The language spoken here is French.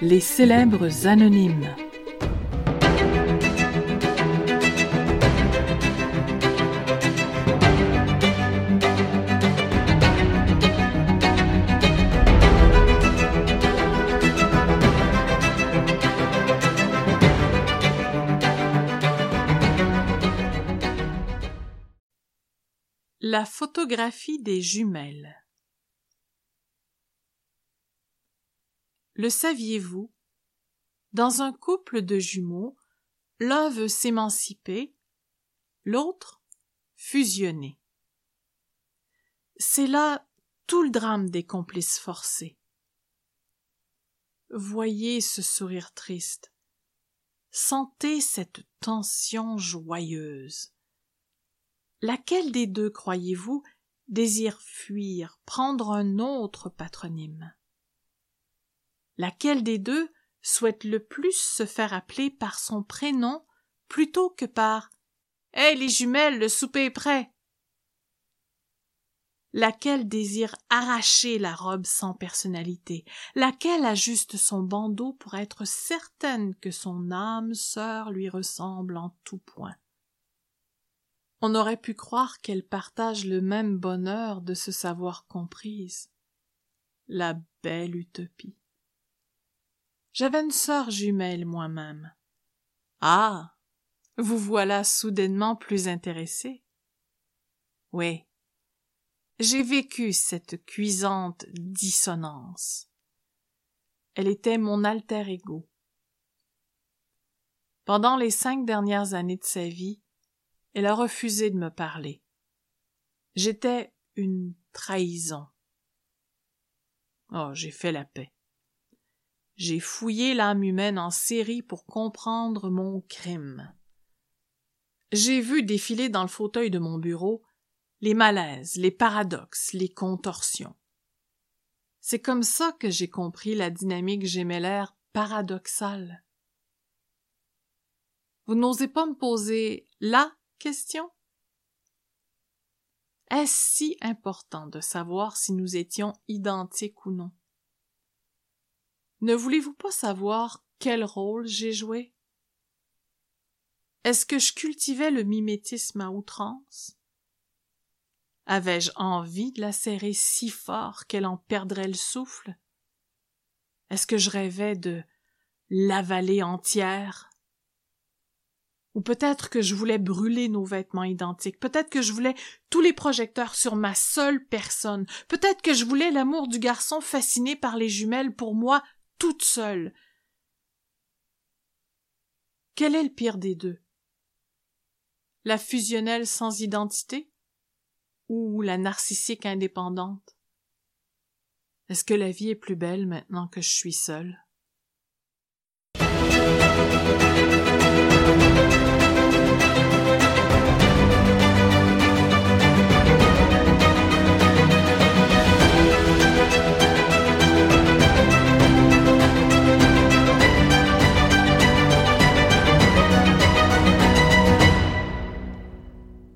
Les célèbres anonymes. La photographie des jumelles. Le saviez-vous? Dans un couple de jumeaux, l'un veut s'émanciper, l'autre fusionner. C'est là tout le drame des complices forcés. Voyez ce sourire triste. Sentez cette tension joyeuse. Laquelle des deux, croyez-vous, désire fuir, prendre un autre patronyme? Laquelle des deux souhaite le plus se faire appeler par son prénom plutôt que par Hé les jumelles, le souper est prêt Laquelle désire arracher la robe sans personnalité? Laquelle ajuste son bandeau pour être certaine que son âme sœur lui ressemble en tout point? On aurait pu croire qu'elles partagent le même bonheur de se savoir comprises. La belle utopie. J'avais une sœur jumelle moi-même. Ah. Vous voilà soudainement plus intéressé. Oui. J'ai vécu cette cuisante dissonance. Elle était mon alter ego. Pendant les cinq dernières années de sa vie, elle a refusé de me parler. J'étais une trahison. Oh, j'ai fait la paix. J'ai fouillé l'âme humaine en série pour comprendre mon crime. J'ai vu défiler dans le fauteuil de mon bureau les malaises, les paradoxes, les contorsions. C'est comme ça que j'ai compris la dynamique gémellaire paradoxale. Vous n'osez pas me poser là question? Est-ce si important de savoir si nous étions identiques ou non? Ne voulez-vous pas savoir quel rôle j'ai joué? Est-ce que je cultivais le mimétisme à outrance? Avais-je envie de la serrer si fort qu'elle en perdrait le souffle? Est-ce que je rêvais de l'avaler entière? Ou peut-être que je voulais brûler nos vêtements identiques? Peut-être que je voulais tous les projecteurs sur ma seule personne? Peut-être que je voulais l'amour du garçon fasciné par les jumelles pour moi toute seule. Quel est le pire des deux? La fusionnelle sans identité? Ou la narcissique indépendante? Est-ce que la vie est plus belle maintenant que je suis seule?